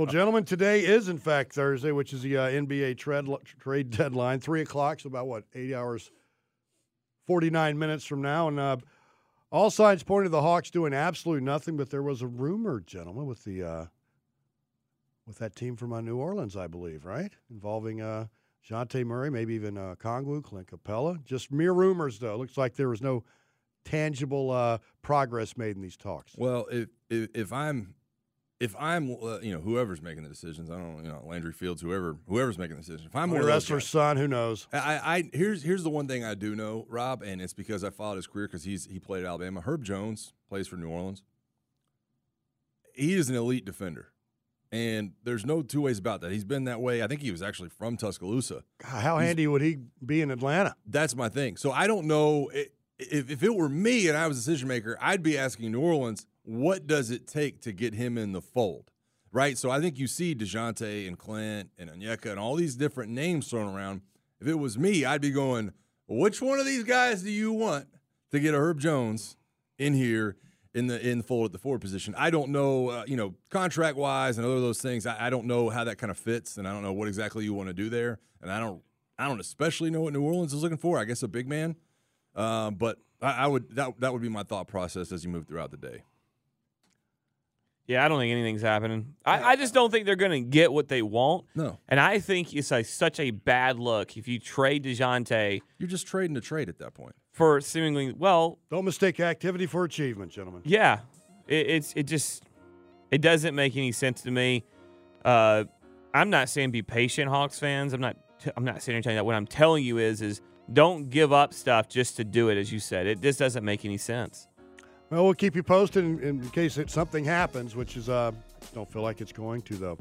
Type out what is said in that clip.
Well, gentlemen, today is in fact Thursday, which is the uh, NBA trade, trade deadline. Three o'clock, so about what eight hours, forty nine minutes from now, and uh, all signs point to the Hawks doing absolutely nothing. But there was a rumor, gentlemen, with the uh, with that team from uh, New Orleans, I believe, right, involving uh, Dejounte Murray, maybe even uh, Okongwu, Clint Capela. Just mere rumors, though. Looks like there was no tangible uh, progress made in these talks. Well, if if, if I'm if I'm uh, you know whoever's making the decisions, I don't you know Landry Fields, whoever whoever's making the decision. If I'm one the Ressler's son, who knows? I, I here's here's the one thing I do know, Robb, and it's because I followed his career because he's he played at Alabama. Herb Jones plays for New Orleans. He is an elite defender. And there's no two ways about that. He's been that way. I think he was actually from Tuscaloosa. God, how He's, handy would he be in Atlanta? That's my thing. So I don't know if, if it were me and I was a decision maker, I'd be asking New Orleans, what does it take to get him in the fold? Right? So I think you see Dejounte and Clint and Onyeka and all these different names thrown around. If it was me, I'd be going, which one of these guys do you want to get a Herb Jones in here in the in the fold at the forward position. I don't know, uh, you know, contract wise and other those things. I, I, don't know how that kind of fits, and I don't know what exactly you want to do there. And I don't, I don't especially know what New Orleans is looking for. I guess a big man, uh, but I, I, would that that would be my thought process as you move throughout the day. Yeah, I don't think anything's happening. I, I just don't think they're going to get what they want. No. And I think it's a, such a bad look if you trade DeJounte. You're just trading to trade at that point. For seemingly, well. Don't mistake activity for achievement, gentlemen. Yeah. It, it's it just it doesn't make any sense to me. Uh, I'm not saying be patient, Hawks fans. I'm not. T- I'm not saying that. What I'm telling you is, is don't give up stuff just to do it. As you said, it just doesn't make any sense. Well, we'll keep you posted in, in case it, something happens, which is uh, don't feel like it's going to though.